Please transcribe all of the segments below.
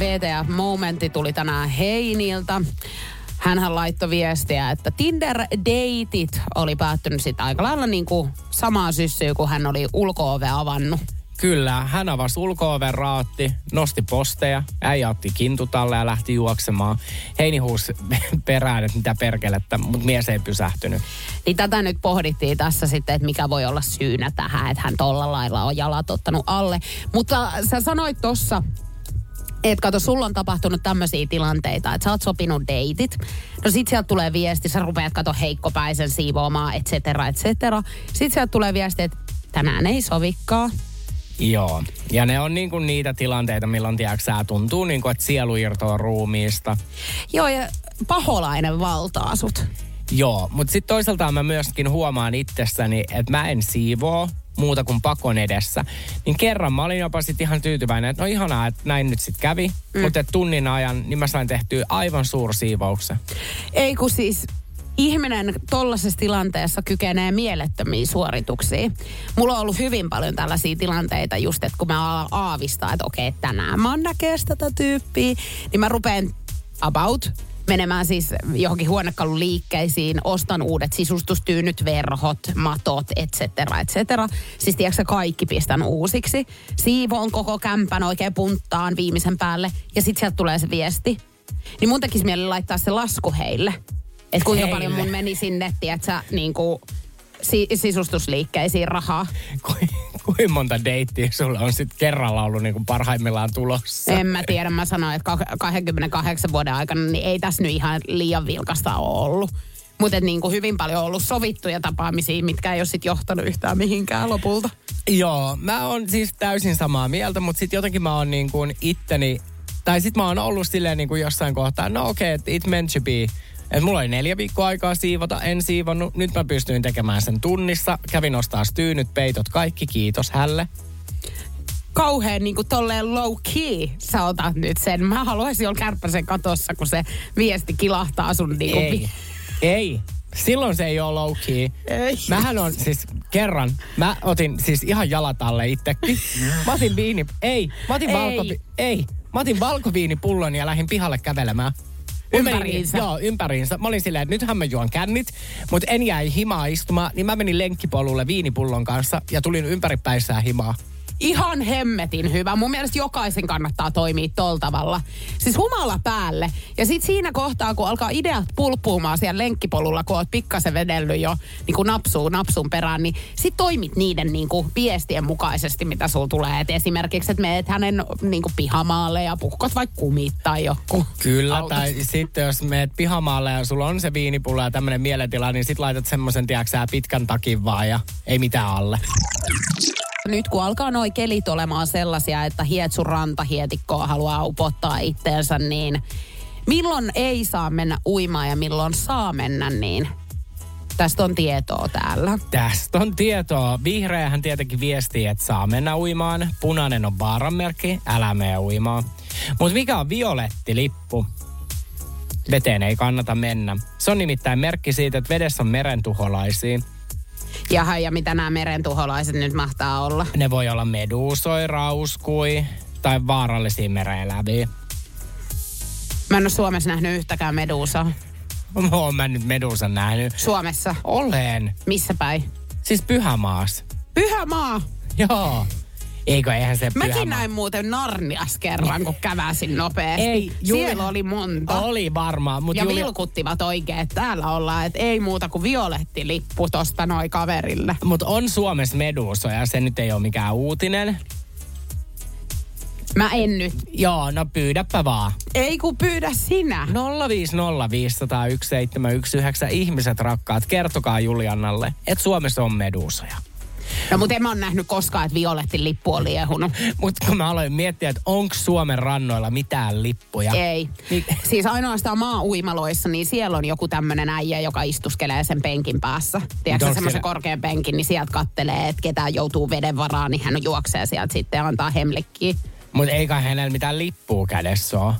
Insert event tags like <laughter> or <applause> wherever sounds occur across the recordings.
VTF-momentti tuli tänään Heiniltä. Hänhän laittoi viestiä, että Tinder-deitit oli päättynyt sitten aika lailla niin kuin samaa syssyä, kun hän oli ulko avannut. Kyllä, hän avasi ulko raatti, nosti posteja, äijä otti kintutalle ja lähti juoksemaan. Heini huusi <laughs> perään, että mitä perkelettä, mutta mies ei pysähtynyt. Niin tätä nyt pohdittiin tässä sitten, että mikä voi olla syynä tähän, että hän tolla lailla on jalat ottanut alle. Mutta sä sanoit tossa, että kato, sulla on tapahtunut tämmöisiä tilanteita, että sä oot sopinut deitit. No sit sieltä tulee viesti, sä rupeat kato heikkopäisen siivoamaan, et cetera, et cetera. Sit sieltä tulee viesti, että tänään ei sovikkaa. Joo, ja ne on niinku niitä tilanteita, milloin tiedätkö, sä tuntuu niinku, että sielu irtoaa ruumiista. Joo, ja paholainen valtaa sut. Joo, mutta sitten toisaalta mä myöskin huomaan itsessäni, että mä en siivoo muuta kuin pakon edessä. Niin kerran mä olin jopa sitten ihan tyytyväinen, että no ihanaa, että näin nyt sitten kävi. Mm. Mutta tunnin ajan, niin mä sain tehtyä aivan suursiivouksen. Ei kun siis ihminen tollaisessa tilanteessa kykenee mielettömiin suorituksiin. Mulla on ollut hyvin paljon tällaisia tilanteita just, että kun mä aavistaa, että okei, tänään mä oon näkee tätä tyyppiä, niin mä rupean about menemään siis johonkin huonekaluliikkeisiin, ostan uudet sisustustyynyt, verhot, matot, et cetera, et cetera. Siis tiedätkö kaikki pistän uusiksi. Siivoon koko kämpän oikein punttaan viimeisen päälle ja sitten sieltä tulee se viesti. Niin mun tekisi mieli laittaa se lasku heille. Että kuinka heille. paljon mun meni sinne, tiedätkö, niin kuin si- sisustusliikkeisiin rahaa. Kuinka monta deittiä sulla on sitten kerralla ollut niin kuin parhaimmillaan tulossa? En mä tiedä, mä sanoin, että 28 vuoden aikana niin ei tässä nyt ihan liian vilkasta ole ollut. Mutta niin kuin hyvin paljon on ollut sovittuja tapaamisia, mitkä ei ole sitten johtanut yhtään mihinkään lopulta. Joo, mä oon siis täysin samaa mieltä, mutta sitten jotenkin mä oon niin kuin itteni, tai sitten mä oon ollut silleen niin kuin jossain kohtaa, no okei, okay, it meant to be et mulla oli neljä viikkoa aikaa siivota, en siivonnut. Nyt mä pystyin tekemään sen tunnissa. Kävin ostaa styynyt, peitot, kaikki. Kiitos hälle kauhean niin kuin tolleen low key sä otat nyt sen. Mä haluaisin olla kärppäsen katossa, kun se viesti kilahtaa sun niin kuin... Ei, ei. Silloin se ei ole low key. Ei. Mähän on siis kerran, mä otin siis ihan jalat alle itsekin. <laughs> Mä otin viini, ei, mä otin, ei. Valko, ei, mä otin valkoviinipullon ja lähdin pihalle kävelemään. Ympäriinsä. Joo, ympäriinsä. Mä olin silleen, että nythän mä juon kännit, mutta en jäi himaa istumaan, niin mä menin lenkkipolulle viinipullon kanssa ja tulin ympäripäissään himaa ihan hemmetin hyvä. Mun mielestä jokaisen kannattaa toimia tol tavalla. Siis humala päälle. Ja sit siinä kohtaa, kun alkaa ideat pulppuumaan siellä lenkkipolulla, kun oot pikkasen vedellyt jo niin kuin napsuu, napsun perään, niin sit toimit niiden niin kuin viestien mukaisesti, mitä sulla tulee. Et esimerkiksi, että meet hänen niin kuin pihamaalle ja puhkot vaikka kumit tai joku. Kyllä, autos. tai sitten jos meet pihamaalle ja sulla on se viinipullo ja tämmöinen mieletila, niin sit laitat semmoisen, tiedäksä, pitkän takin vaan ja ei mitään alle nyt kun alkaa noi kelit olemaan sellaisia, että hietsun rantahietikkoa haluaa upottaa itteensä, niin milloin ei saa mennä uimaan ja milloin saa mennä, niin Tästä on tietoa täällä. Tästä on tietoa. Vihreähän tietenkin viestii, että saa mennä uimaan. Punainen on vaaranmerkki, älä mene uimaan. Mutta mikä on violetti lippu? Veteen ei kannata mennä. Se on nimittäin merkki siitä, että vedessä on merentuholaisia. Jaha, ja mitä nämä merentuholaiset nyt mahtaa olla? Ne voi olla meduusoi, rauskui tai vaarallisia mereeläviä. Mä en ole Suomessa nähnyt yhtäkään meduusaa. Oon mä nyt meduusan nähnyt. Suomessa? Olen. Missä päin? Siis Pyhämaas. Pyhämaa? Joo. Eikö, eihän se Mäkin pyhä näin muuten Narnias kerran, kun käväsin nopeasti. Ei, Juli... Siellä oli monta. Oli varmaan. Mut ja Juli... vilkuttivat oikein, että täällä ollaan, että ei muuta kuin violetti lippu tosta noi kaverille. Mutta on Suomessa medusoja, se nyt ei ole mikään uutinen. Mä en nyt. Joo, no pyydäpä vaan. Ei kun pyydä sinä. 050501719 ihmiset rakkaat, kertokaa Juliannalle, että Suomessa on medusoja. No mutta en mä ole nähnyt koskaan, että violetti lippu on liehunut. Mutta kun mä aloin miettiä, että onko Suomen rannoilla mitään lippuja. Ei. Niin- Siis ainoastaan maa-uimaloissa, niin siellä on joku tämmöinen äijä, joka istuskelee sen penkin päässä. Tiedätkö semmoisen siellä- korkean penkin, niin sieltä kattelee, että ketään joutuu veden varaan, niin hän juoksee sieltä sitten ja antaa hemlikkiä. Mutta ei kai hänellä mitään lippua kädessä ole.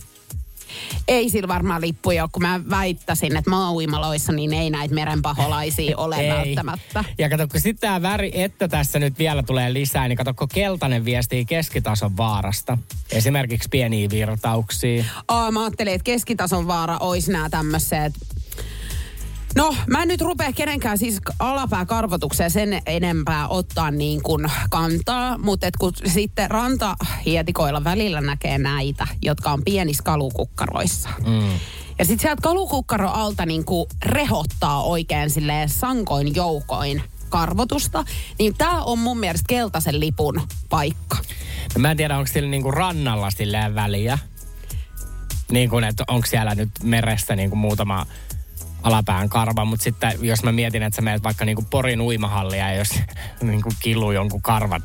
Ei sillä varmaan lippuja ole, kun mä väittäisin, että maa-uimaloissa niin ei näitä merenpaholaisia ole <laughs> Ei. välttämättä. Ja kato, kun sitten tämä väri, että tässä nyt vielä tulee lisää, niin kato, kun keltainen viestii keskitason vaarasta. Esimerkiksi pieniä virtauksia. Aa, mä ajattelin, että keskitason vaara olisi nämä tämmöiset No, mä en nyt rupea kenenkään siis alapääkarvotukseen sen enempää ottaa niin kuin kantaa, mutta et kun sitten rantahietikoilla välillä näkee näitä, jotka on pienissä kalukukkaroissa. Mm. Ja sitten sieltä kalukukkaro alta niin kuin rehottaa oikein silleen sankoin joukoin karvotusta, niin tämä on mun mielestä keltaisen lipun paikka. No, mä en tiedä, onko sillä niinku rannalla silleen väliä. Niin kuin, että onko siellä nyt meressä niinku muutama alapään karva, mutta sitten jos mä mietin, että sä menet vaikka niinku Porin uimahallia ja jos <laughs> niinku kiluu jonkun karvat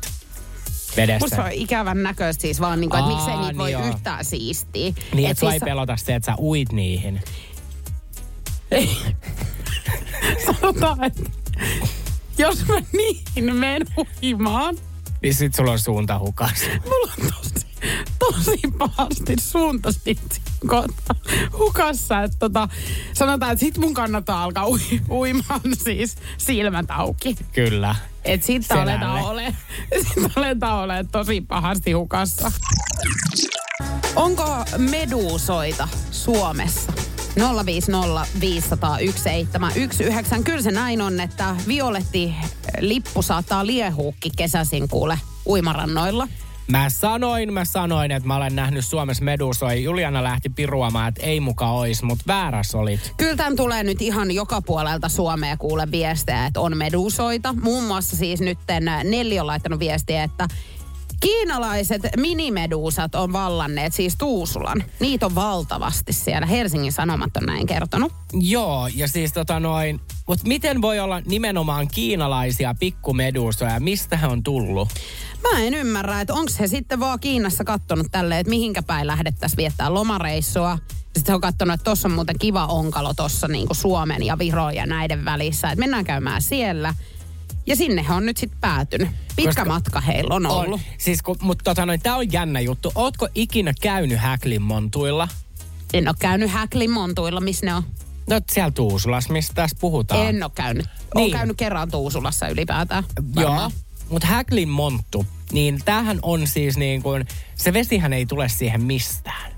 vedessä. Musta se on ikävän näköistä siis vaan, niin kuin, että miksei niitä niin voi joo. yhtään siistiä. Niin, Et että ei siis- pelota se, että sä uit niihin. <laughs> sanotaan, että jos mä niin menen uimaan, Niin sit sulla on suunta hukas. mulla on tosi, tosi pahasti suunta sitten kohta hukassa. Että tota, sanotaan, että sit mun kannattaa alkaa ui, uimaan siis silmät auki. Kyllä. Sitten Selälle. aletaan ole, <laughs> sit aletaan ole tosi pahasti hukassa. Onko meduusoita Suomessa? 050 500 1719. Kyllä se näin on, että violetti lippu saattaa liehuukki kesäsin kuule uimarannoilla. Mä sanoin, mä sanoin, että mä olen nähnyt Suomessa medusoi. Juliana lähti piruamaan, että ei muka ois, mutta vääräs olit. Kyllä tämän tulee nyt ihan joka puolelta Suomea kuule viestejä, että on meduusoita. Muun muassa siis nyt Nelli on laittanut viestiä, että kiinalaiset minimeduusat on vallanneet siis Tuusulan. Niitä on valtavasti siellä. Helsingin Sanomat on näin kertonut. Joo, ja siis tota noin, mutta miten voi olla nimenomaan kiinalaisia pikkumedusoja? Mistä he on tullut? Mä en ymmärrä, että onko he sitten vaan Kiinassa kattonut tälleen, että mihinkä päin lähdettäisiin viettää lomareissua. Sitten he on katsonut, että tuossa on muuten kiva onkalo tuossa niinku Suomen ja Viron ja näiden välissä. Että mennään käymään siellä. Ja sinne on nyt sitten päätynyt. Pitkä Koska- matka heillä on ollut. On. Siis kun, mutta tota noin, tää on jännä juttu. Ootko ikinä käynyt Häklin montuilla? En ole käynyt Häklin montuilla, missä ne on. No siellä Tuusulas, mistä tässä puhutaan. En ole käynyt. Niin. Olen käynyt kerran Tuusulassa ylipäätään. Joo. Varmaan. Mutta Häklin monttu, niin tämähän on siis niin kuin, se vesihän ei tule siihen mistään.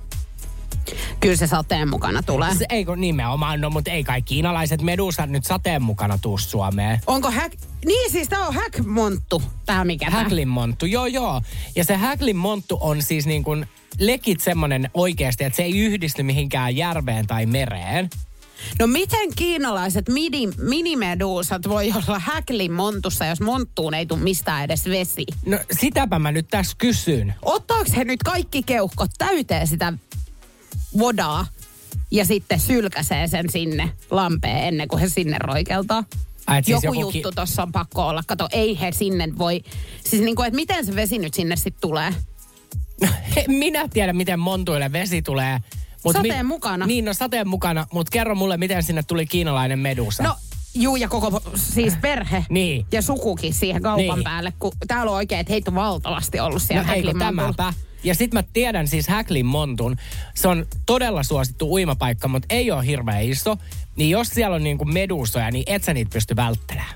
Kyllä se sateen mukana tulee. Se, ei kun nimenomaan, no mutta ei kai kiinalaiset medusat nyt sateen mukana tuu Suomeen. Onko häk... Niin siis tää on häkmonttu, tää mikä. Häklin monttu, joo joo. Ja se Häklin monttu on siis niin kuin lekit semmonen oikeasti, että se ei yhdisty mihinkään järveen tai mereen. No miten kiinalaiset midi, minimeduusat voi olla häklin montussa, jos monttuun ei tule mistään edes vesi? No sitäpä mä nyt tässä kysyn. Ottaako he nyt kaikki keuhkot täyteen sitä vodaa ja sitten sylkäsee sen sinne lampeen ennen kuin he sinne roikeltaa? Ai, siis joku, joku ki- juttu tuossa on pakko olla. Kato, ei he sinne voi... Siis niin kuin, että miten se vesi nyt sinne sitten tulee? <laughs> Minä tiedän, miten montuille vesi tulee. Mut Sateen mukana. Niin, no sateen mukana, mutta kerro mulle, miten sinne tuli kiinalainen medusa. No, juu, ja koko siis perhe Niin. ja sukukin siihen kaupan Niin. päälle, kun täällä on oikein, että heitä on valtavasti ollut siellä no tämäpä? Ja sit mä tiedän siis Häklin montun. Se on todella suosittu uimapaikka, mutta ei ole hirveän iso. Niin jos siellä on niinku medusoja, niin et sä niitä pysty välttelemään.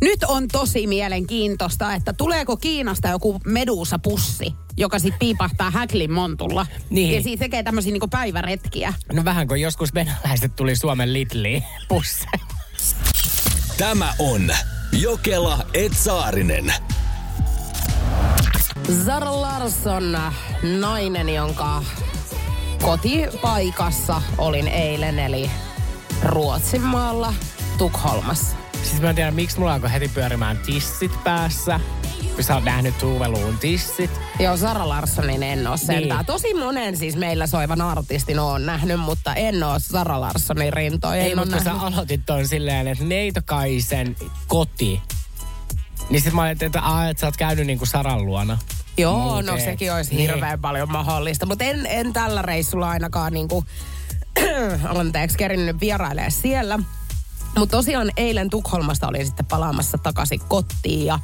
Nyt on tosi mielenkiintoista, että tuleeko Kiinasta joku meduusapussi, joka sitten piipahtaa Häklin montulla. Niin. Ja siitä tekee tämmöisiä niinku päiväretkiä. No vähän kuin joskus venäläiset tuli Suomen Lidliin <laughs> pusseilla. Tämä on Jokela Etsaarinen. Zara Larsson, nainen, jonka kotipaikassa olin eilen, eli Ruotsin maalla Tukholmassa. Siis mä en tiedä, miksi mulla alkoi heti pyörimään tissit päässä. Sä oot nähnyt Tuuveluun tissit. Joo, Sara Larssonin en ole sentään. Niin. Tosi monen siis meillä soivan artistin on nähnyt, mutta en ole Sara Larssonin rintoja. Ei, mutta sä aloitit ton silleen, että Neitokaisen koti Niin sit mä ajattelin, että, aa, että sä oot käynyt niinku Saran luona. Joo, Muuten. no sekin olisi Niin. hirveän paljon mahdollista. Mutta en, en tällä reissulla ainakaan niinku, <clears throat> anteeksi, kerinnyt vierailemaan siellä. Mutta tosiaan eilen Tukholmasta olin sitten palaamassa takaisin kotiin ja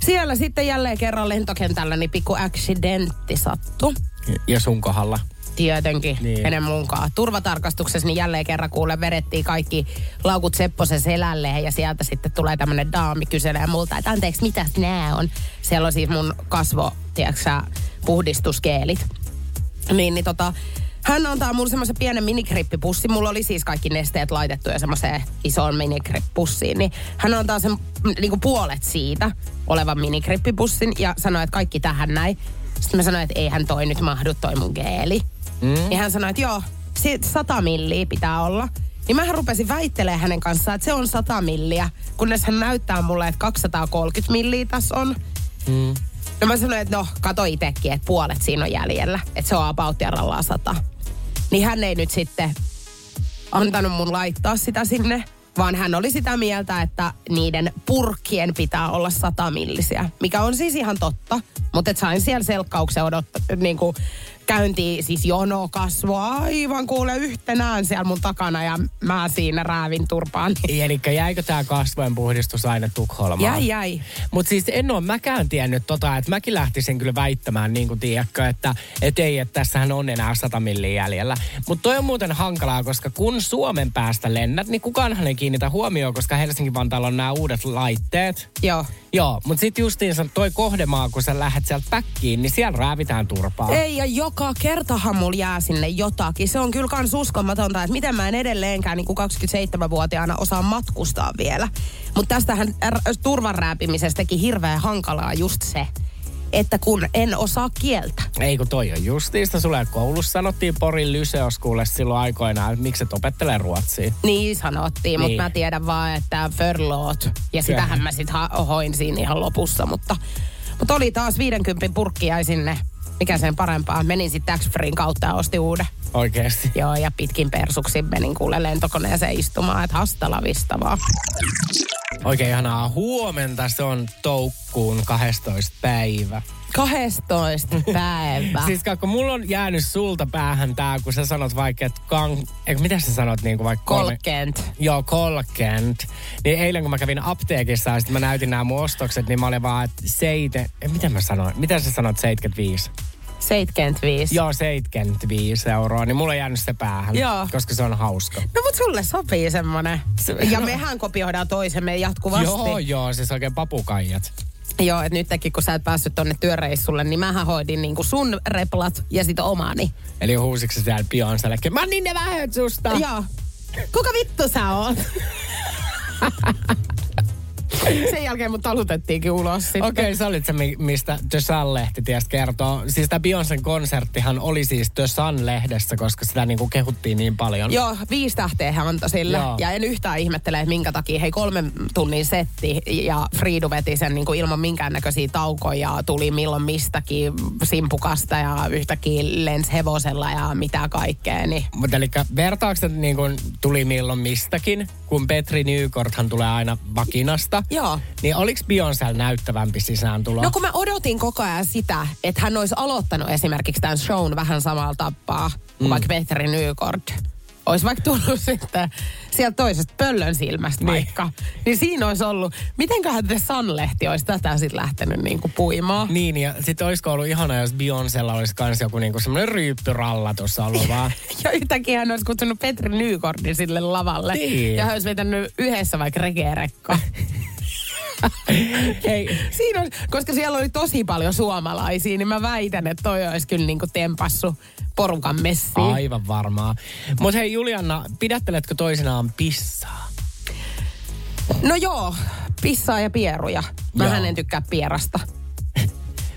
siellä sitten jälleen kerran lentokentällä niin pikku accidentti sattui. Ja sun kohdalla. Tietenkin, Niin. niin. ennen munkaan. Turvatarkastuksessa niin jälleen kerran kuule vedettiin kaikki laukut Sepposen selälle ja sieltä sitten tulee tämmönen daami kyselee multa, että anteeksi, mitä nää on? Siellä on siis mun kasvo, tiedätkö puhdistuskeelit. Niin, niin tota, hän antaa mulle semmoisen pienen minikrippipussin. Mulla oli siis kaikki nesteet laitettu ja semmoiseen isoon minikrippippussiin. Niin hän antaa sen niinku puolet siitä olevan minikrippipussin ja sanoi, että kaikki tähän näin. Sitten mä sanoin, että eihän toi nyt mahdu toi mun geeli. Mm. Ja hän sanoi, että joo, sit 100 milliä pitää olla. Niin mähän rupesin väittelemään hänen kanssaan, että se on 100 milliä, kunnes hän näyttää mulle, että 230 milliä tässä on. Mm. No mä sanoin, että no, kato itekin, että puolet siinä on jäljellä. Että se on about jarrallaan sata. Niin hän ei nyt sitten antanut mun laittaa sitä sinne, vaan hän oli sitä mieltä, että niiden purkkien pitää olla satamillisiä, mikä on siis ihan totta. Mutta et sain siellä selkkauksen odottaa, niin kuin käyntiin, siis jono kasvoi aivan kuule yhtenään siellä mun takana ja mä siinä räävin turpaan. Eli jäikö tää kasvojen puhdistus aina Tukholmaan? Jäi, jäi. Mutta siis en ole mäkään tiennyt tota, että mäkin lähtisin kyllä väittämään, niin kuin tiedätkö, että et ei, että tässähän on enää 100 milliä jäljellä. Mutta toi on muuten hankalaa, koska kun Suomen päästä lennät, niin kukaanhan ei kiinnitä huomioon, koska Helsinki-Vantaalla on nämä uudet laitteet. Joo. Joo, mutta sitten justiinsa toi kohdemaa, kun sä lähdet sieltä päkkiin, niin siellä räävitään turpaa. Ei, ja joka kertahan mulla jää sinne jotakin. Se on kyllä kans uskomatonta, että miten mä en edelleenkään niin kuin 27-vuotiaana osaa matkustaa vielä. Mutta tästähän r- turvan rääpimisestäkin hirveän hankalaa just se, että kun en osaa kieltä. Ei kun toi on justiista. Sulle koulussa sanottiin Porin Lyseos kuule silloin aikoinaan, että miksi et opettelee ruotsia. Niin sanottiin, mutta Niin. mä tiedän vaan, että förlåt. Ja sitähän mä sit hoin siinä ihan lopussa, mutta, mutta oli taas 50 purkki jäi sinne. Mikä sen parempaa. Menin sitten tax freein kautta ja ostin uuden. Oikeesti. Joo, ja pitkin persuksi menin kuule lentokoneeseen istumaan, että hasta la vista vaan. Oikein ihanaa. Huomenta se on toukkuun 12 päivä. 12 <laughs> päivä. Siis kun mulla on jäänyt sulta päähän tää, kun sä sanot vaikka, että kang... Eikö, mitä sä sanot niin kuin vaikka kolme... Kolkent. Joo, kolkent. Niin eilen kun mä kävin apteekissa ja sitten mä näytin nämä mun ostokset, niin mä olin vaan, että seite... Mitä mä sanoin? Mitä sä sanot 75? 75. Joo, 75 euroa. Niin mulla on jäänyt se päähän. Joo. Koska se on hauska. No mut sulle sopii semmonen. Ja mehän kopioidaan toisemme jatkuvasti. Joo, joo, siis oikein papukaijat. Joo, että nytkin kun sä et päässyt tonne työreissulle, niin mähän hoidin niinku sun replat ja sit omani. Eli huusiksi sä siellä Beyoncélle, mä oon niin ne vähät susta. Joo. Kuka vittu sä oot? <laughs> Sen jälkeen mut talutettiinkin ulos sitten. Okei, okay, sä olit se, mi- mistä The Sun-lehti ties kertoo. Siis tämä Beyoncén konserttihan oli siis The Sun-lehdessä, koska sitä niinku kehuttiin niin paljon. Joo, viisi tähteä hän antoi sille. Joo. Ja en yhtään ihmettele, että minkä takia. Hei, kolmen tunnin setti ja Friidu veti sen niin kuin ilman minkäännäköisiä taukoja. Tuli milloin mistäkin simpukasta ja yhtäkkiä lens hevosella ja mitä kaikkea. Niin. Mutta eli vertaukset niin kun tuli milloin mistäkin, kun Petri Nykorthan tulee aina vakinasta. Joo. Niin oliks Beyoncé näyttävämpi sisääntulo? No kun mä odotin koko ajan sitä, että hän olisi aloittanut esimerkiksi tämän shown vähän samalla tapaa kuin mm. vaikka Petri Nykort. Olisi vaikka tullut <laughs> sitten sieltä toisesta pöllön silmästä Niin. vaikka. Niin siinä olisi ollut, mitenköhän The Sun-lehti olisi tätä sitten lähtenyt niinku puimaan. Niin, ja sitten olisiko ollut ihana, jos Beyoncélla olisi kans joku niinku semmoinen ryyppyralla tuossa ollut vaan. <laughs> Ja yhtäkkiä hän olisi kutsunut Petri Nykordin sille lavalle. Niin. Ja hän olisi vetänyt yhdessä vaikka regeerekka. <laughs> Hei, Siinä on, koska siellä oli tosi paljon suomalaisia, niin mä väitän, että toi olisi kyllä niinku tempassu porukan messiin. aivan varmaa. Mutta hei Julianna, pidätteletkö toisinaan pissaa? No joo, pissaa ja pieruja. Mä en tykkää pierasta.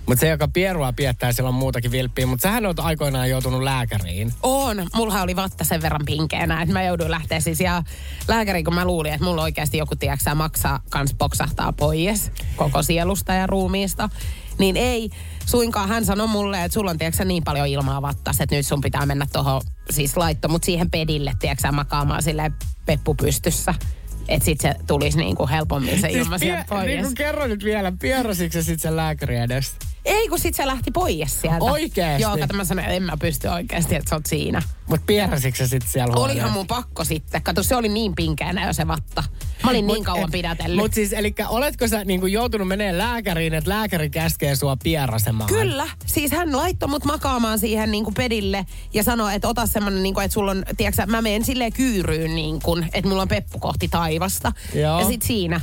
Mutta se, joka pierua piettää, sillä on muutakin vilppiä. Mutta sähän oot aikoinaan joutunut lääkäriin. On. Mulla oli vatta sen verran pinkeänä, että mä jouduin lähteä siis ja lääkäriin, kun mä luulin, että mulla oikeasti joku, tiedätkö maksaa kans boksahtaa pois koko sielusta ja ruumiista. Niin ei, suinkaan hän sanoi mulle, että sulla on tiedätkö, niin paljon ilmaa vattas, että nyt sun pitää mennä tuohon, siis laitto mut siihen pedille, tiedätkö, makaamaan sille peppu pystyssä. Että sit se tulisi niinku helpommin se ilma sieltä pois. niin kuin kerro nyt vielä, pierasitko sit sen lääkäri edestä? Ei, kun sit se lähti pois sieltä. Oikeesti? Joo, kato mä sanoin, että en mä pysty oikeasti, että sä oot siinä. Mut pierasitko sä sit siellä Olihan huoneessa? mun pakko sitten. Kato, se oli niin pinkeänä jo se vatta. Mä olin niin kauan pidätellyt. Mutta siis, eli oletko sä niinku joutunut menee lääkäriin, että lääkäri käskee sua pierasemaan? Kyllä. Siis hän laittoi mut makaamaan siihen niin kuin pedille ja sanoi, että ota semmonen, niin kuin, että sulla on, tiedätkö, mä menen silleen kyyryyn, niin kuin, että mulla on peppu kohti taivasta. Joo. Ja sit siinä.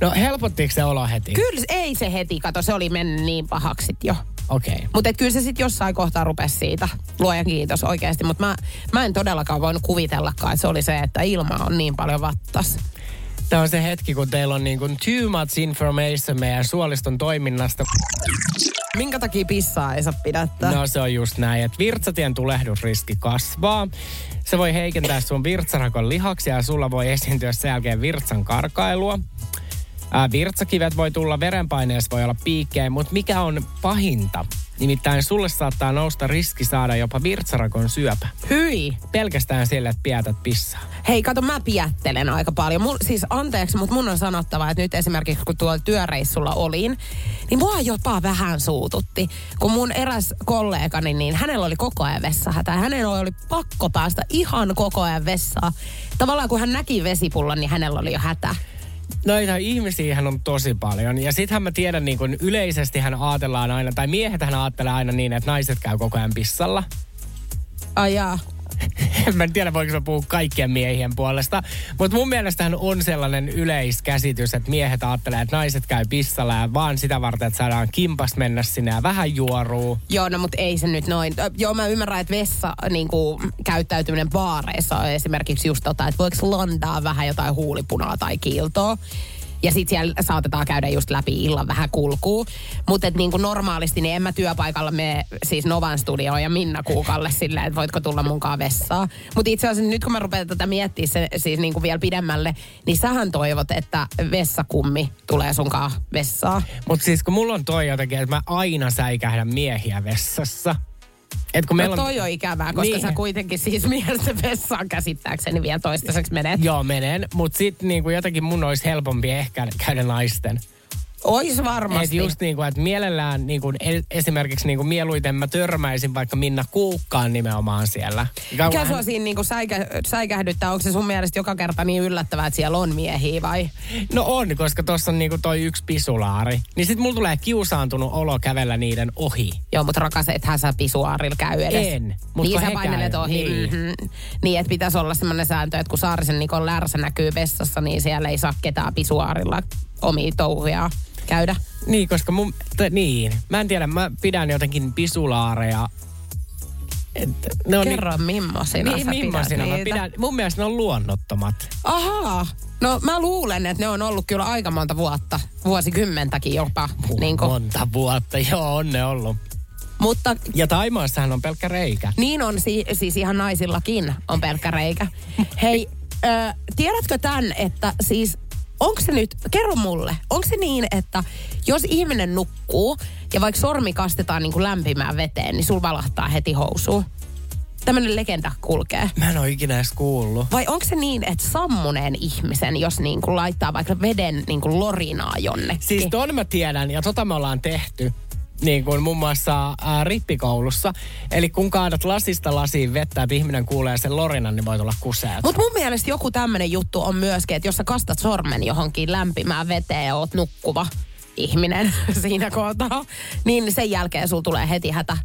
No helpottiko se olo heti? Kyllä ei se heti, kato, se oli mennyt niin pahaksi jo. Okei. Okay. Mutta kyllä se sitten jossain kohtaa rupesi siitä. Luojan kiitos oikeasti. Mutta mä, mä en todellakaan voinut kuvitellakaan, että se oli se, että ilma on niin paljon vattas. Tämä on se hetki, kun teillä on niin kuin too much information meidän suoliston toiminnasta. Minkä takia pissaa ei saa pidättää? No se on just näin, että virtsatien tulehdusriski kasvaa. Se voi heikentää sun virtsarakon lihaksia ja sulla voi esiintyä sen jälkeen virtsan karkailua. Virtsakivet voi tulla, verenpaineessa voi olla piikkejä, mutta mikä on pahinta? Nimittäin sulle saattaa nousta riski saada jopa virtsarakon syöpä. Hyi. Pelkästään sille, että pietät pissaa. Hei, kato, mä piättelen aika paljon. Mul, siis anteeksi, mutta mun on sanottava, että nyt esimerkiksi kun tuolla työreissulla olin, niin mua jopa vähän suututti. Kun mun eräs kollegani, niin hänellä oli koko ajan vessahätä. Hänellä oli pakko päästä ihan koko ajan vessaan. Tavallaan kun hän näki vesipullon, niin hänellä oli jo hätä. Noita ihmisiä on tosi paljon. Ja sittenhän mä tiedän, niin kun yleisesti hän ajatellaan aina, tai miehet hän ajattelee aina niin, että naiset käy koko ajan pissalla. Ai jaa. <laughs> mä en tiedä, voiko mä puhua kaikkien miehien puolesta. Mutta mun mielestähän on sellainen yleiskäsitys, että miehet ajattelee, että naiset käy pissalla ja vaan sitä varten, että saadaan kimpas mennä sinne ja vähän juoruu. Joo, no mutta ei se nyt noin. Joo, mä ymmärrän, että vessa niin kuin, käyttäytyminen baareissa on esimerkiksi just tota, että voiko landaa vähän jotain huulipunaa tai kiiltoa. Ja sit siellä saatetaan käydä just läpi illan vähän kulkuu. Mutta niin kuin normaalisti, niin en mä työpaikalla mene siis Novan studioon ja Minna Kuukalle silleen, että voitko tulla munkaan vessaan. Mutta itse asiassa nyt kun mä rupean tätä miettimään se, siis niin kuin vielä pidemmälle, niin sähän toivot, että vessakummi tulee sunkaan vessaan. Mutta siis kun mulla on toi jotenkin, että mä aina säikähdän miehiä vessassa. Et kun No meillä on... toi on ikävää, koska Niin. sä kuitenkin siis miesten vessaan käsittääkseni vielä toistaiseksi menet. Joo, menen. Mutta sitten niinku jotenkin mun olisi helpompi ehkä käydä naisten. Ois varmasti. Et just niinku, että mielellään niinku, e- esimerkiksi niinku mieluiten mä törmäisin vaikka Minna Kuukkaan nimenomaan siellä. Mikä Kauan sua siinä niinku säikä, säikähdyttää? Onko se sun mielestä joka kerta niin yllättävää, että siellä on miehiä vai? No on, koska tuossa on niinku toi yksi pisulaari. Niin sit mulla tulee kiusaantunut olo kävellä niiden ohi. Joo, mutta rakas, ethän sä pisuaarilla käy edes. En, mut niin sä painelet ohi. niin. Mm-hmm. Niin, että pitäisi olla semmoinen sääntö, että kun Saarisen Nikon lärsä näkyy vessassa, niin siellä ei saa ketään pisuaarilla omia touhuja käydä. Niin, koska mun, t- niin. Mä en tiedä, mä pidän jotenkin pisulaareja. Et, ne on Kerro, millaisina niin, sä millaisina pidät mä pidän. Mun mielestä ne on luonnottomat. Ahaa. No mä luulen, että ne on ollut kyllä aika monta vuotta, vuosikymmentäkin jopa. Niin kuin. Monta vuotta, <laughs> joo, on ne ollut. Mutta Ja Taimaassahan on pelkkä reikä. niin on si- siis ihan naisillakin on pelkkä reikä. <laughs> Hei, ö, tiedätkö tämän, että siis onko se nyt, kerro mulle, onko se niin, että jos ihminen nukkuu ja vaikka sormi kastetaan niin kuin lämpimään veteen, niin sul valahtaa heti housuun? Tämmöinen legenda kulkee. Mä en ole ikinä edes kuullut. Vai onko se niin, että sammuneen ihmisen, jos niin kuin laittaa vaikka veden niin kuin lorinaa jonnekin? Siis ton mä tiedän, ja tota me ollaan tehty. Niin kuin muun muassa ää, rippikoulussa. Eli kun kaadat lasista lasiin vettä, että ihminen kuulee sen lorinan, niin voi tulla kuseet. Mutta mun mielestä joku tämmöinen juttu on myöskin, että jos sä kastat sormen johonkin lämpimään veteen ja oot nukkuva ihminen <laughs> siinä kohtaa, niin sen jälkeen sul tulee heti hätä.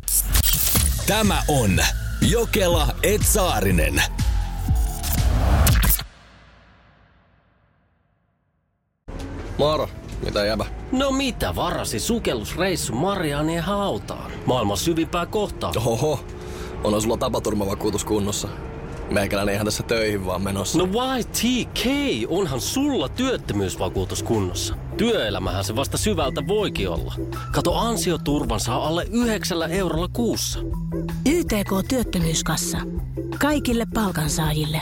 Tämä on Jokela Etsaarinen. Moro, mitä jäbä? No mitä varasi sukellusreissu Marianien hautaan? Maailman syvimpää kohtaa. Oho, on sulla tapaturmavakuutus kunnossa. Meikäläinen ihan tässä töihin vaan menossa. No YTK, onhan sulla työttömyysvakuutus kunnossa. Työelämähän se vasta syvältä voikin olla. Kato ansioturvan saa alle 9 eurolla kuussa. YTK Työttömyyskassa. Kaikille palkansaajille.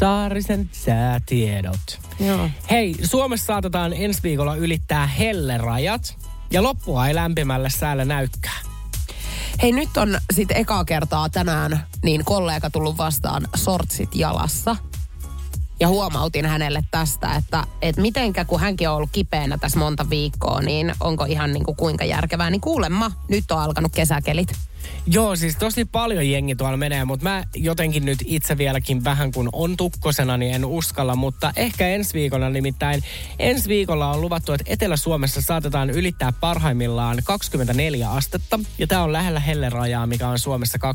Saarisen säätiedot. Joo. Hei, Suomessa saatetaan ensi viikolla ylittää hellerajat. Ja loppua ei lämpimällä säällä näykkää. Hei, nyt on sitten ekaa kertaa tänään niin kollega tullut vastaan sortsit jalassa. Ja huomautin hänelle tästä, että, että mitenkä kun hänkin on ollut kipeänä tässä monta viikkoa, niin onko ihan niin kuin kuinka järkevää. Niin kuulemma, nyt on alkanut kesäkelit. Joo, siis tosi paljon jengi tuolla menee, mutta mä jotenkin nyt itse vieläkin vähän kun on tukkosena, niin en uskalla. Mutta ehkä ensi viikolla nimittäin. Ensi viikolla on luvattu, että Etelä-Suomessa saatetaan ylittää parhaimmillaan 24 astetta. Ja tämä on lähellä hellerajaa, mikä on Suomessa 25,1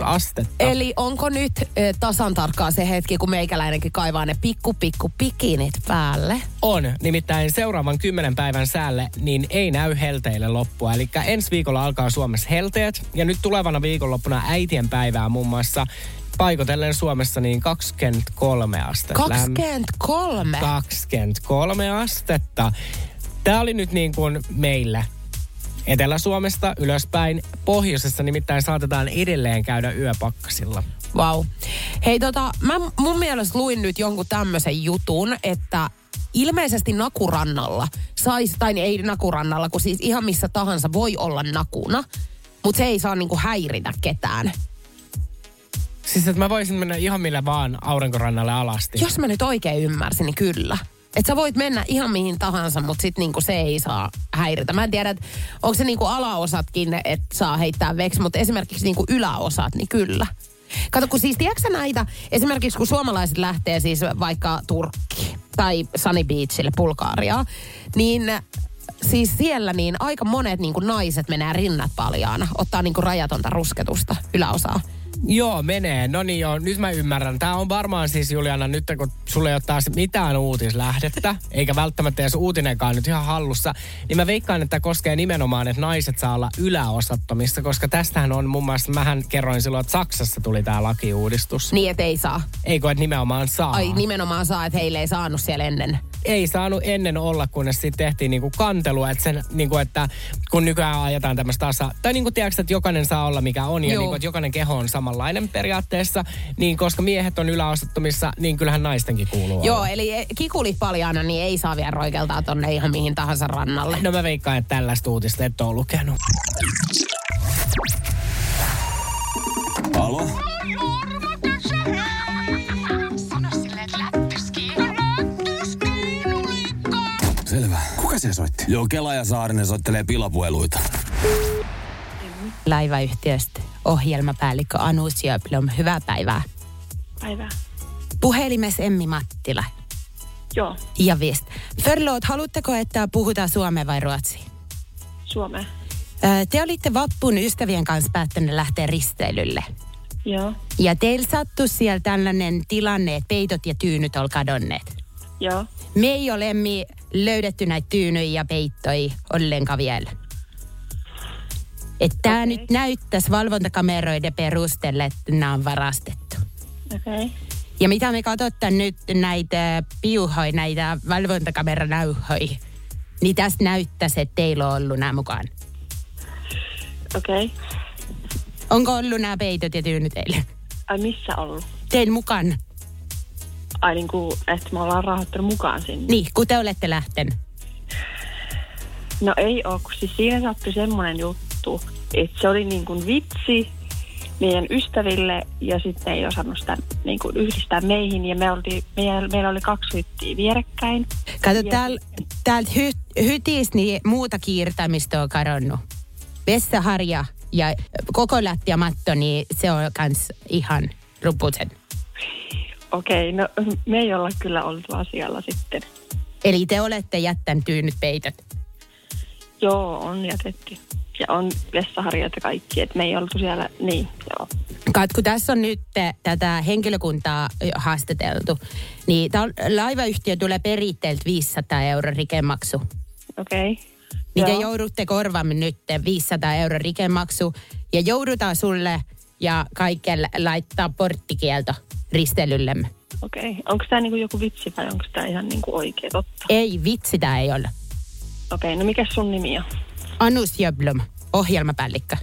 astetta. Eli onko nyt e, tasan tarkkaan se hetki, kun meikäläinenkin kaivaa ne pikku pikku pikinit päälle? On, nimittäin seuraavan kymmenen päivän säälle, niin ei näy helteille loppua. Eli ensi viikolla alkaa Suomessa helteet, ja nyt tulevana viikonloppuna äitien päivää muun muassa paikotellen Suomessa niin 23 astetta. 23? 23 astetta. Tämä oli nyt niin kuin meillä Etelä-Suomesta ylöspäin. Pohjoisessa nimittäin saatetaan edelleen käydä yöpakkasilla. Vau. Hei tota, mä mun mielestä luin nyt jonkun tämmöisen jutun, että ilmeisesti Nakurannalla saisi, tai ei Nakurannalla, kun siis ihan missä tahansa voi olla nakuna, mutta se ei saa niinku häiritä ketään. Siis että mä voisin mennä ihan millä vaan aurinkorannalle alasti. Jos mä nyt oikein ymmärsin, niin kyllä. Että sä voit mennä ihan mihin tahansa, mutta sit niinku se ei saa häiritä. Mä en tiedä, että onko se niinku alaosatkin, että saa heittää veksi, mutta esimerkiksi niinku yläosat, niin kyllä. Kato, kun siis tiedätkö näitä, esimerkiksi kun suomalaiset lähtee siis vaikka Turkki tai Sunny Beachille, Bulgariaan, niin siis siellä niin aika monet niin kuin naiset menee rinnat paljaana, ottaa niin kuin rajatonta rusketusta yläosaa. Joo, menee. No niin joo, nyt mä ymmärrän. Tämä on varmaan siis Juliana nyt, kun sulle ei ole taas mitään uutislähdettä, <laughs> eikä välttämättä edes uutinenkaan nyt ihan hallussa, niin mä veikkaan, että koskee nimenomaan, että naiset saa olla yläosattomissa, koska tästähän on muun muassa, mähän kerroin silloin, että Saksassa tuli tämä lakiuudistus. Niin, että ei saa. Eikö, että nimenomaan saa? Ai nimenomaan saa, että heille ei saanut siellä ennen. Ei saanut ennen olla, kunnes sitten tehtiin niinku kantelua, että, sen, niinku, että kun nykyään ajetaan tämmöistä tasa, tai niinku tiedätkö, että jokainen saa olla mikä on, ja niinku, että jokainen keho on samanlainen periaatteessa, niin koska miehet on yläosattomissa, niin kyllähän naistenkin kuuluu Joo, olla. eli kikulit paljaana, niin ei saa vielä roikeltaa tonne ihan mihin tahansa rannalle. No mä veikkaan, että tällaista uutista et ole lukenut. Alo? Selvä. Kuka se soitti? Joo, Kela ja Saarinen soittelee pilapueluita. Laivayhtiöstä ohjelmapäällikkö Anu Sjöblom. Hyvää päivää. Päivää. Puhelimes Emmi Mattila. Joo, Ja visst. Förlåt, haluatteko, että puhutaan suomea vai ruotsia? Suomea. Te olitte vappun ystävien kanssa päättäneet lähteä risteilylle. Joo, Ja teillä sattui siellä tällainen tilanne, että peitot ja tyynyt on kadonneet. joo. Me ei ole löydetty näitä tyynyjä ja peittoja ollenkaan vielä. Että tämä Okei. nyt näyttäisi valvontakameroiden perusteella, että nämä on varastettu. Okei. Okay. Ja mitä me katsotaan nyt näitä piuhoja, näitä valvontakameranauhoja, niin tästä näyttäisi, että teillä on ollut nämä mukaan. Okei. Okay. Onko ollut nämä peitot ja tyynyt teille? Ai missä ollut? Tein mukaan. Ai niin kuin, että me ollaan rahoittanut mukaan sinne. Niin, kun te olette lähtenyt. No ei oo, kun siis siinä sattui semmoinen juttu, että se oli niin kuin vitsi meidän ystäville ja sitten ei osannut sitä niin kuin yhdistää meihin ja me oltiin, meillä, meillä oli kaksi hyttiä vierekkäin. Kato, täällä täältä hy, hytis niin muuta kiirtämistä on kadonnut. Vessaharja ja koko lattiamatto, niin se on kans ihan rupusen. Okei, okay, no me ei olla kyllä oltu asialla sitten. Eli te olette jättänyt tyynyt peitot. Joo, on jätetty. Ja on vessaharjat ja kaikki, että me ei oltu siellä, niin joo. Kat, kun tässä on nyt tätä henkilökuntaa haastateltu, niin on- laivayhtiö tulee peritteeltä 500 euro rikemaksu. Okei. Okay. niin te joudutte korvaamaan nyt 500 euro rikemaksu ja joudutaan sulle ja kaikille laittaa porttikielto ristelyllemme. Okei. Okay. Onko tämä niinku joku vitsi vai onko tämä ihan niinku oikea totta? Ei, vitsi tää ei ole. Okei, okay, no mikä sun nimi on? Anus Jöblom, ohjelmapäällikkö.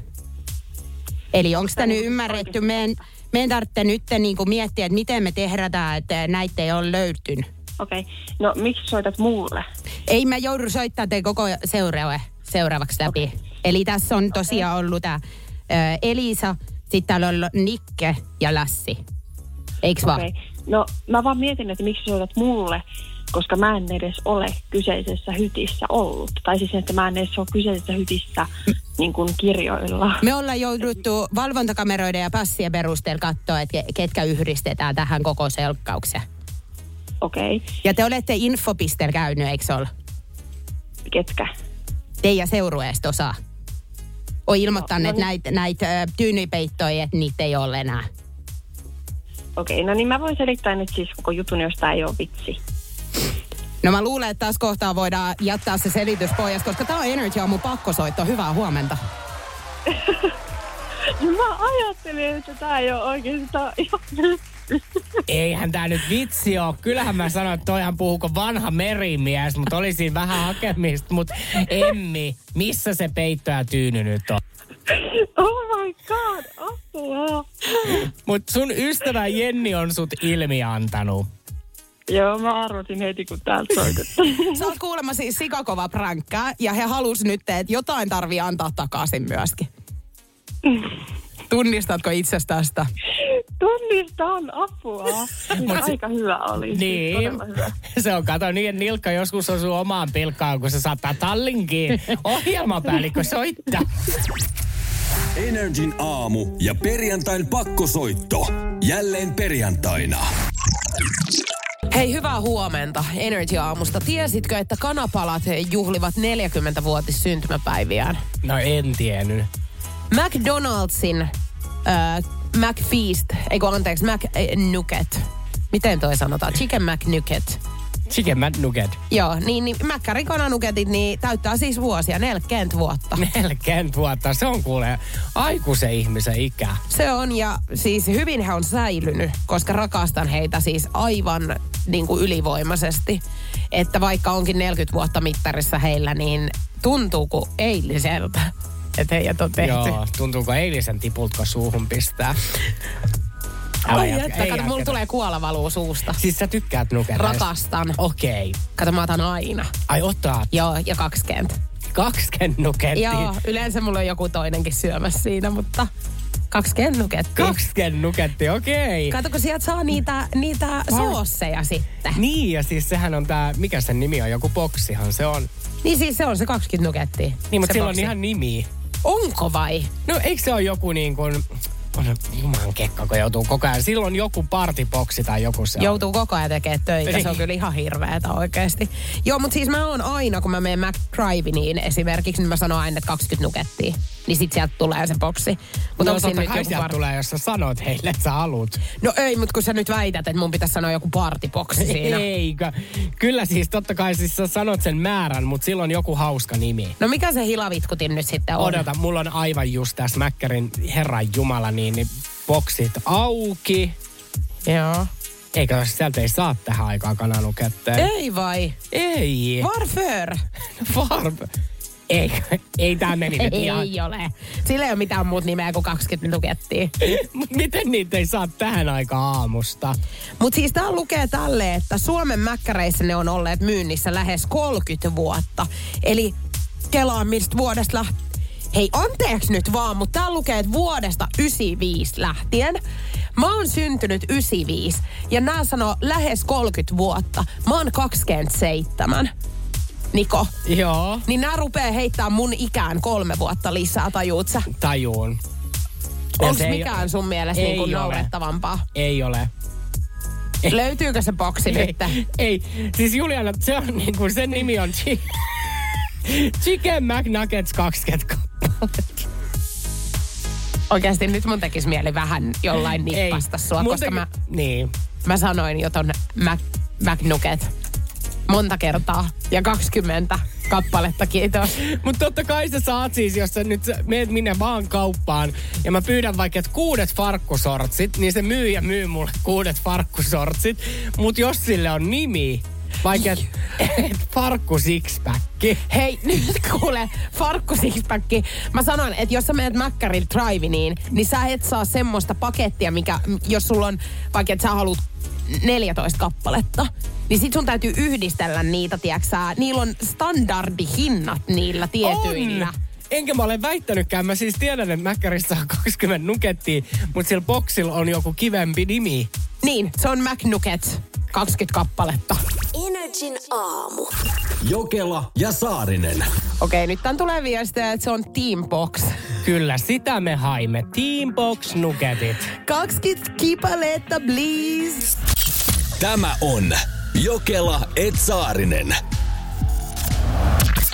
Eli onko tämä nyt ymmärretty? Meidän, meidän tarvitsee nyt niinku miettiä, että miten me tehdään, että näitä ei ole löytynyt. Okei. Okay. No miksi soitat mulle? Ei mä joudu soittaa teidän koko seuraava, seuraavaksi läpi. Okay. Eli tässä on tosiaan ollut tämä Elisa, sitten täällä on ollut Nikke ja Lassi. Eiks vaan? Okei. No mä vaan mietin, että miksi soitat mulle, koska mä en edes ole kyseisessä hytissä ollut. Tai siis, että mä en edes ole kyseisessä hytissä niin kuin kirjoilla. Me ollaan jouduttu valvontakameroiden ja passien perusteella katsoa, että ke- ketkä yhdistetään tähän koko selkkaukseen. Okei. Okay. Ja te olette infopisteellä käynyt, eikö ole? Ketkä? Teidän seurueesta osaa. On ilmoittanut, No, no näitä näit, ö, tyynypeittoja, että niitä ei ole enää. Okei, okay, no niin mä voin selittää nyt siis koko jutun, jos tää ei ole vitsi. No mä luulen, että tässä kohtaa voidaan jättää se selitys pois, koska tämä on Energy Aamu pakkosoitto. Hyvää huomenta. Ja <laughs> mä ajattelin, että tää ei ole oikeastaan Eihän tää nyt vitsi oo. Kyllähän mä sanoin, että toihan puhuko vanha merimies, mutta oli siinä vähän hakemista. Mutta Emmi, missä se peitto ja tyyny nyt on? Oh my god, apua. Mut sun ystävä Jenni on sut ilmiantanut. Joo, mä arvotin heti, kun täältä soitettiin. Sä oot kuulemma siis sikakova prankkää ja he halus nyt, että jotain tarvii antaa takaisin myöskin. Tunnistatko itsestä tästä? Tunnistan apua. Siis aika hyvä oli. Siis Niin. hyvä. Se on, kato niin, että Nilkka joskus osuu omaan pilkkaan, kun se saattaa tallinkiin. Ohjelmapäällikkö soittaa. Energin aamu ja perjantain pakkosoitto. Jälleen perjantaina. Hei, hyvää huomenta Energy-aamusta. Tiesitkö, että kanapalat juhlivat 40-vuotis syntymäpäiviään? No en tiennyt. McDonald'sin äh, McFeast, eikö anteeksi, McNugget. Miten toi sanotaan? Chicken McNugget. Chicken McNugget. Joo, niin, niin Mäkkärin kananuketit niin täyttää siis vuosia, 40 vuotta. <laughs> 40 vuotta, se on kuule aikuisen ihmisen ikä. Se on ja siis hyvin he on säilynyt, koska rakastan heitä siis aivan niin kuin ylivoimaisesti. Että vaikka onkin 40 vuotta mittarissa heillä, niin tuntuu kuin eiliseltä, että heidät on tehty. Joo, tuntuuko eilisen tipultko suuhun pistää? Ai ei kato, mulla tulee kuola valuu suusta. Siis sä tykkäät nukereista? Rakastan. Okei. Okay. Kato, mä otan aina. Ai ottaa Joo, ja 20. 20 nukettia. Joo, yleensä mulla on joku toinenkin syömässä siinä, mutta 20 nukettia. 20 nuketti, okei. Kato, kun sieltä saa niitä, niitä soosseja sitten. Niin, ja siis sehän on tää, mikä sen nimi on, joku boksihan se on. Niin siis se on se 20 nukettia. Niin, mutta sillä on ihan nimi. Onko vai? No eikö se ole joku niin kuin, on juman kekka, kun joutuu koko ajan. Silloin joku partiboksi tai joku se on. Joutuu koko ajan tekemään töitä. Se on Niin. kyllä ihan hirveetä oikeasti. Joo, mutta siis mä oon aina, kun mä menen McDriveniin esimerkiksi, niin mä sanon aina, että 20 nukettia. Niin sit sieltä tulee se boksi. Mutta no, totta kai sieltä var... tulee, jos sä sanot heille, että sä haluut. No ei, mutta kun sä nyt väität, että mun pitäisi sanoa joku partiboksi <laughs> siinä. Eikö? Kyllä siis totta kai siis sä sanot sen määrän, mutta silloin joku hauska nimi. No mikä se hilavitkutin nyt sitten on? Odota, mulla on aivan just tässä Mäkkärin Herran Jumala, niin, niin boksit auki. Joo. Eikö sieltä ei saa tähän aikaan kananuketteen? Ei vai? Ei. Varför? Varp. <laughs> Ei, <laughs> ei tää meni nyt ihan. Ei ole. Sillä ei ole mitään muut nimeä kuin 20 nukettia. <laughs> Miten niitä ei saa tähän aikaan aamusta? Mutta siis tää lukee tälle, että Suomen mäkkäreissä ne on olleet myynnissä lähes 30 vuotta. Eli kelaa mistä vuodesta lähtien. Hei, anteeksi nyt vaan, mutta tää lukee, että vuodesta 95 lähtien. Mä oon syntynyt 95 ja nää sanoo lähes 30 vuotta. Mä oon 27. Niko. Joo. Niin nää rupee heittää mun ikään kolme vuotta lisää, tajuut sä? Tajuun. Onko se ei- mikään sun mielestä ei niin naurettavampaa? Ei ole. <laughs> Löytyykö se boksi Ei, nyt? <laughs> ei, siis Juliana, se on niin kuin, sen nimi on chi- <laughs> Chicken McNuggets 20 kappaletta. Oikeasti nyt mun tekisi mieli vähän jollain nippasta sua, koska teki- mä, Niin. mä sanoin jo ton Mac, McNugget. Monta kertaa ja 20 kappaletta, kiitos. Mutta totta kai sä saat siis, jos sä nyt meet minne vaan kauppaan ja mä pyydän vaikka, että kuudet farkkusortsit, niin se myyjä myy mulle kuudet farkkusortsit. Mutta jos sille on nimi, vaikka et, et farkku sixpacki. Hei, nyt kuule, farkku sixpacki. Mä sanon, että jos sä menet Mäkkärin Driviniin, niin sä et saa semmoista pakettia, mikä, jos sulla on, vaikka että sä haluat 14 kappaletta, niin sit sun täytyy yhdistellä niitä, tiiäksä. Niillä on standardihinnat niillä tietyillä. On. Enkä mä ole väittänytkään. Mä siis tiedän, että Mäkkärissä on <laughs> 20 nukettia, mutta sillä boksilla on joku kivempi nimi. Niin, se on McNugget. 20 kappaletta. Energin aamu. Jokela ja Saarinen. Okei, nyt tän tulee viestiä, että se on Teambox. Kyllä, sitä me haimme. Teambox Nuggetit. 20 kipaletta, please. Tämä on Jokela et Saarinen.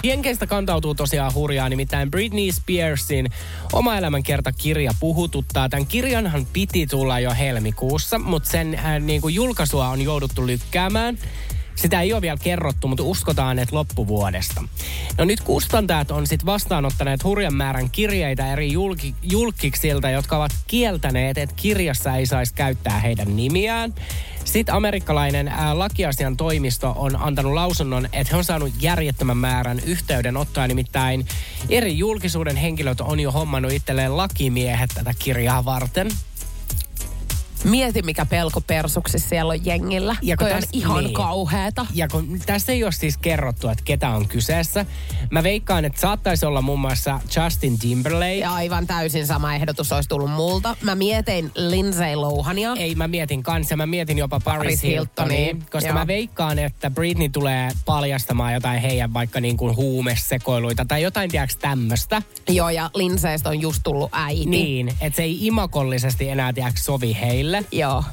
Jenkeistä kantautuu tosiaan hurjaa, nimittäin Britney Spearsin oma elämänkertakirja puhututtaa. Tämän kirjanhan piti tulla jo helmikuussa, mutta sen äh, niin kuin julkaisua on jouduttu lykkäämään. Sitä ei ole vielä kerrottu, mutta uskotaan, että loppuvuodesta. No nyt kustantajat on sitten vastaanottaneet hurjan määrän kirjeitä eri julki, julkiksilta, jotka ovat kieltäneet, että kirjassa ei saisi käyttää heidän nimiään. Sitten amerikkalainen ää, lakiasian toimisto on antanut lausunnon, että he on saanut järjettömän määrän yhteydenottoja. Nimittäin eri julkisuuden henkilöt on jo hommannut itselleen lakimiehet tätä kirjaa varten. Mieti, mikä pelko persuksissa siellä on jengillä. Ja kun Toi on ihan niin. kauheeta. Ja kun tässä ei ole siis kerrottu, että ketä on kyseessä. Mä veikkaan, että saattaisi olla muun muassa Justin Timberlake. Ja aivan täysin sama ehdotus olisi tullut multa. Mä mietin Lindsay Lohania. Ei, mä mietin kanssa. Mä mietin jopa Paris, Paris Hiltonia. Hiltonia. Koska Joo. mä veikkaan, että Britney tulee paljastamaan jotain heidän vaikka niin kuin huumesekoiluita tai jotain tiedäks tämmöstä. Joo, ja Lindsaystä on just tullut äiti. Niin, että se ei imakollisesti enää tiedäks sovi heille sille. Joo.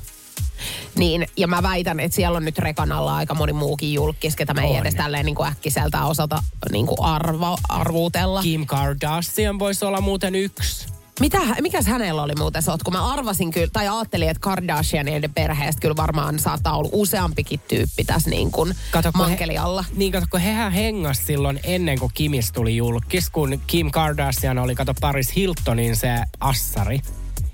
Niin, ja mä väitän, että siellä on nyt rekan alla aika moni muukin julkis, ketä me ei edes tälleen niin kuin äkkiseltä osata niin kuin arvo, arvuutella. Kim Kardashian voisi olla muuten yksi. Mitä, mikäs hänellä oli muuten sot? Kun mä arvasin kyllä, tai ajattelin, että Kardashianien perheestä kyllä varmaan saattaa olla useampikin tyyppi tässä niin kuin kato, mankelialla. He, niin kato, kun hehän hengas silloin ennen kuin Kimis tuli julkis, kun Kim Kardashian oli, kato Paris Hiltonin se assari.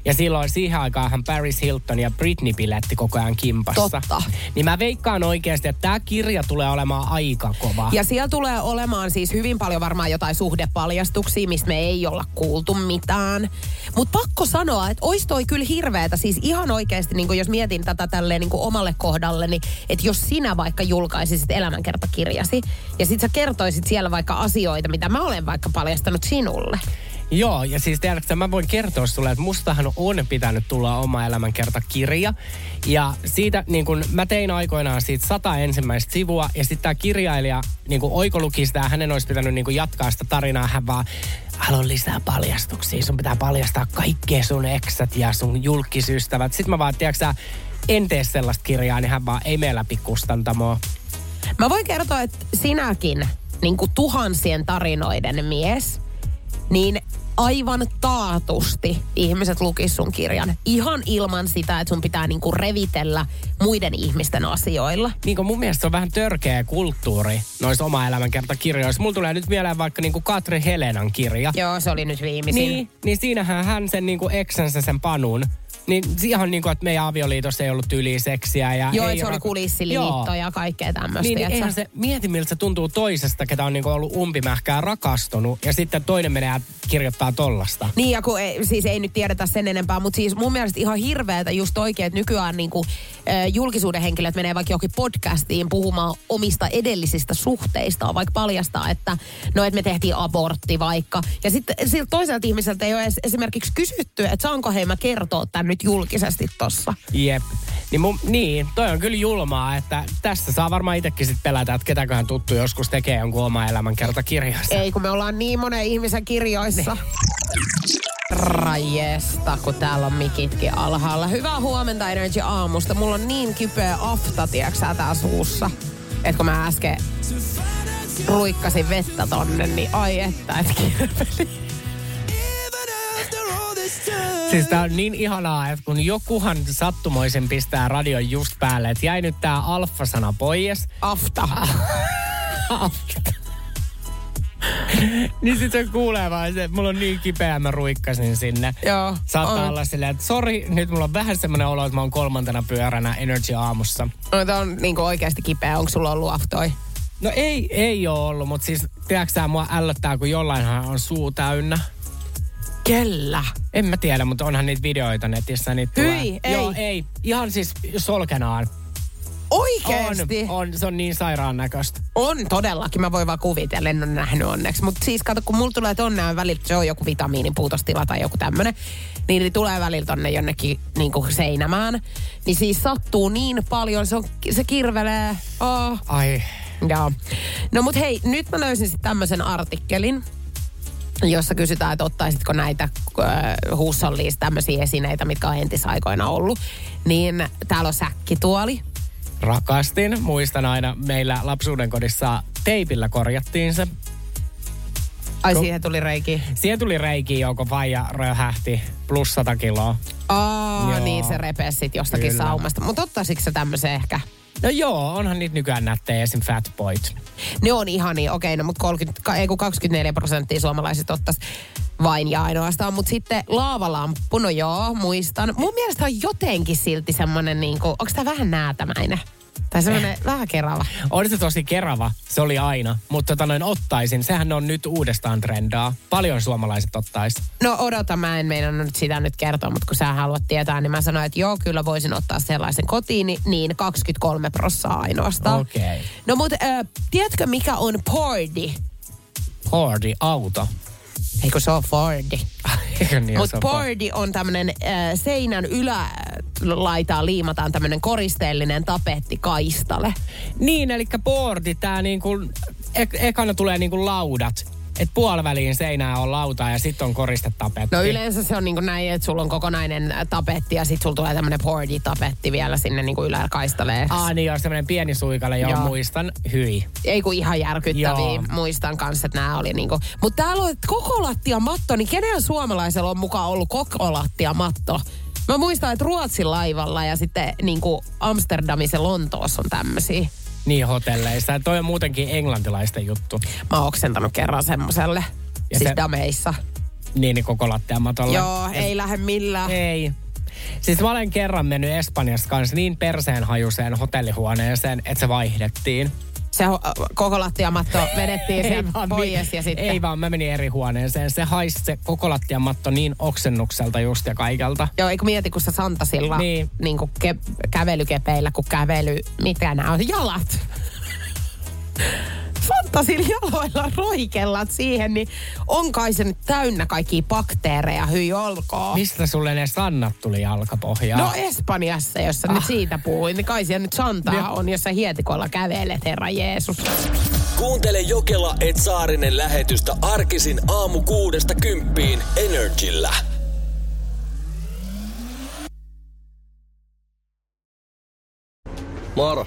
Ja silloin siihen aikaan Paris Hilton ja Britney piletti koko ajan kimpassa. Totta. Niin mä veikkaan oikeasti, että tämä kirja tulee olemaan aika kova. Ja siellä tulee olemaan siis hyvin paljon varmaan jotain suhdepaljastuksia, mistä me ei olla kuultu mitään. Mutta pakko sanoa, että ois toi kyllä hirveetä. Siis ihan oikeasti, niin jos mietin tätä tälleen niin omalle kohdalle, niin että jos sinä vaikka julkaisisit elämänkertakirjasi ja sit sä kertoisit siellä vaikka asioita, mitä mä olen vaikka paljastanut sinulle. Joo, ja siis tiedätkö, mä voin kertoa sulle, että mustahan on pitänyt tulla oma elämänkertakirja. Ja siitä, niin kun mä tein aikoinaan siitä sata ensimmäistä sivua, ja sitten tämä kirjailija niin oikoluki sitä, hänen olisi pitänyt niin jatkaa sitä tarinaa, hän vaan, haluan lisää paljastuksia, sun pitää paljastaa kaikkea sun eksät ja sun julkisystävät. Sitten mä vaan, tiedätkö en tee sellaista kirjaa, niin hän vaan, ei mene läpi kustantamoa. Mä voin kertoa, että sinäkin, niin kuin tuhansien tarinoiden mies, niin aivan taatusti ihmiset lukis sun kirjan. Ihan ilman sitä, että sun pitää niinku revitellä muiden ihmisten asioilla. Niin mun mielestä se on vähän törkeä kulttuuri noissa oma elämänkertakirjoissa. Mulla tulee nyt mieleen vaikka niinku Katri Helenan kirja. Joo, se oli nyt viimeisin. Niin, niin siinähän hän sen niinku eksänsä sen panun niin ihan niin kuin, että meidän avioliitossa ei ollut yli seksiä. Ja Joo, ei se oli kulissiliitto ja kaikkea tämmöistä. Niin, niin eihän se, mieti miltä se tuntuu toisesta, ketä on niin kuin ollut umpimähkää rakastunut. Ja sitten toinen menee ja kirjoittaa tollasta. Niin ja kun ei, siis ei nyt tiedetä sen enempää, mutta siis mun mielestä ihan hirveetä just oikein, että nykyään niin kuin, äh, julkisuuden henkilöt menee vaikka johonkin podcastiin puhumaan omista edellisistä suhteistaan, vaikka paljastaa, että no, että me tehtiin abortti vaikka. Ja sitten toiselta ihmiseltä ei ole edes esimerkiksi kysytty, että saanko hei mä kertoa tämän nyt julkisesti tossa. Jep. Niin, mun, niin, toi on kyllä julmaa, että tässä saa varmaan itsekin sitten pelätä, että ketäköhän tuttu joskus tekee jonkun oma elämänkertakirjassa. Ei, kun me ollaan niin monen ihmisen kirjoissa. Niin. Rajesta, kun täällä on mikitkin alhaalla. Hyvää huomenta Energy aamusta. Mulla on niin kipeä afta, tiiäksä, tää suussa. Että kun mä äsken ruikkasin vettä tonne, niin ai että, et kirveli. Siis tää on niin ihanaa, että kun jokuhan sattumoisen pistää radion just päälle, että jäi nyt tää alfa-sana pois. Afta. <laughs> Afta. niin sit se kuulee vaan se, että mulla on niin kipeä, mä ruikkasin sinne. Joo. Saattaa on. olla silleen, että sori, nyt mulla on vähän semmoinen olo, että mä oon kolmantena pyöränä Energy aamussa. No, tää on niinku oikeasti kipeä. Onko sulla ollut aftoi? No ei, ei ole ollut, mutta siis tiedätkö tää mua ällöttää, kun jollainhan on suu täynnä. Kellä? En mä tiedä, mutta onhan niitä videoita netissä. Niitä Hyi, tulee. ei. Joo, ei. Ihan siis solkenaan. Oikeesti? On, on, se on niin sairaan näköistä. On todellakin, mä voin vaan kuvitella, en ole nähnyt onneksi. Mutta siis kato, kun mulla tulee tonne välillä, se on joku vitamiinin puutostila tai joku tämmönen, niin ne tulee välillä tonne jonnekin niin kuin seinämään. Niin siis sattuu niin paljon, se, on, se kirvelee. Oh. Ai. Joo. No mut hei, nyt mä löysin sitten tämmöisen artikkelin, jossa kysytään, että ottaisitko näitä äh, huussolliista tämmöisiä esineitä, mitkä on entisaikoina ollut. Niin täällä on säkkituoli. Rakastin. Muistan aina, meillä lapsuuden kodissa teipillä korjattiin se. Ai Ko- siihen tuli reiki. Siihen tuli reikiä, joko faija röhähti plus 100 kiloa. Aa, Joo. niin se repesi jostakin Kyllä. saumasta. Mutta ottaisitko se tämmöisen ehkä? No joo, onhan niitä nykyään nättejä, esim. Fat Boyt. Ne on ihania, okei, no mutta 30, ka- ei kun 24 prosenttia suomalaiset ottaisi vain ja ainoastaan. Mutta sitten laavalamppu, no joo, muistan. Mun mielestä on jotenkin silti semmoinen, niinku, onko tämä vähän näätämäinen? Tai semmoinen Eh. vähän kerava. On se tosi kerava, se oli aina. Mutta tota noin ottaisin, sehän on nyt uudestaan trendaa. Paljon suomalaiset ottais. No odota, mä en meinannut nyt sitä nyt kertoa, mutta kun sä haluat tietää, niin mä sanoin, että joo, kyllä voisin ottaa sellaisen kotiin, niin- niin 23 prossaa ainoastaan. Okei. Okay. No mutta äh, tiedätkö mikä on Fordi? Fordi, auto. Eikö se ole Fordi? <laughs> Eikö niin, Mutta? Fordi on tämmöinen äh, seinän ylälaitaan liimataan tämmöinen koristeellinen tapetti kaistale. Niin, eli boardi, tää niinku, ek- ekana tulee niinku laudat. Et puoliväliin seinää on lauta ja sitten on koristetapetti. No yleensä se on niinku näin, että sulla on kokonainen tapetti ja sitten sulla tulee tämmöinen Fordi-tapetti vielä sinne niinku yläkaistaleen. Aa niin, on semmoinen pieni suikale, joo, Joo. muistan. Hyi. Ei kun ihan järkyttäviä. Joo. Muistan kanssa, että nämä oli niinku. Mutta täällä on että koko lattia matto, niin kenen suomalaisella on mukaan ollut koko lattia matto? Mä muistan, että Ruotsin laivalla ja sitten niinku Amsterdamissa ja Lontoossa on tämmöisiä. Niin hotelleissa. Ja toi on muutenkin englantilaisten juttu. Mä oon oksentanut kerran semmoselle. Ja Siis se- dameissa. Niin, niin koko lattiamatolla. Joo, ei lähde millään. Ei. Siis mä olen kerran mennyt Espanjassa kanssa niin perseenhajuiseen hotellihuoneeseen, että se vaihdettiin. Se koko lattiamatto <laughs> vedettiin vaan pois ja sitten... Ei vaan, mä menin eri huoneeseen. Se haisi se koko lattiamatto niin oksennukselta just ja kaikelta. Joo, eikö mieti, kun sä Santasilla Niin. niin kuin ke- kävelykepeillä, kun kävely, mitä nämä on, jalat. <laughs> Santasilla <laughs> jaloilla roikellat siihen, niin on kai se nyt täynnä kaikkia bakteereja, hyi olkoon. Mistä sulle ne sannat tuli jalkapohjaan? No Espanjassa, jos sä ah. nyt siitä puhuit, niin kai siellä nyt Santaa Joo. on, jos sä hietikolla kävelet, Herra Jeesus. Kuuntele Jokela et Saarinen lähetystä arkisin aamu kuudesta kymppiin Energillä. Moro,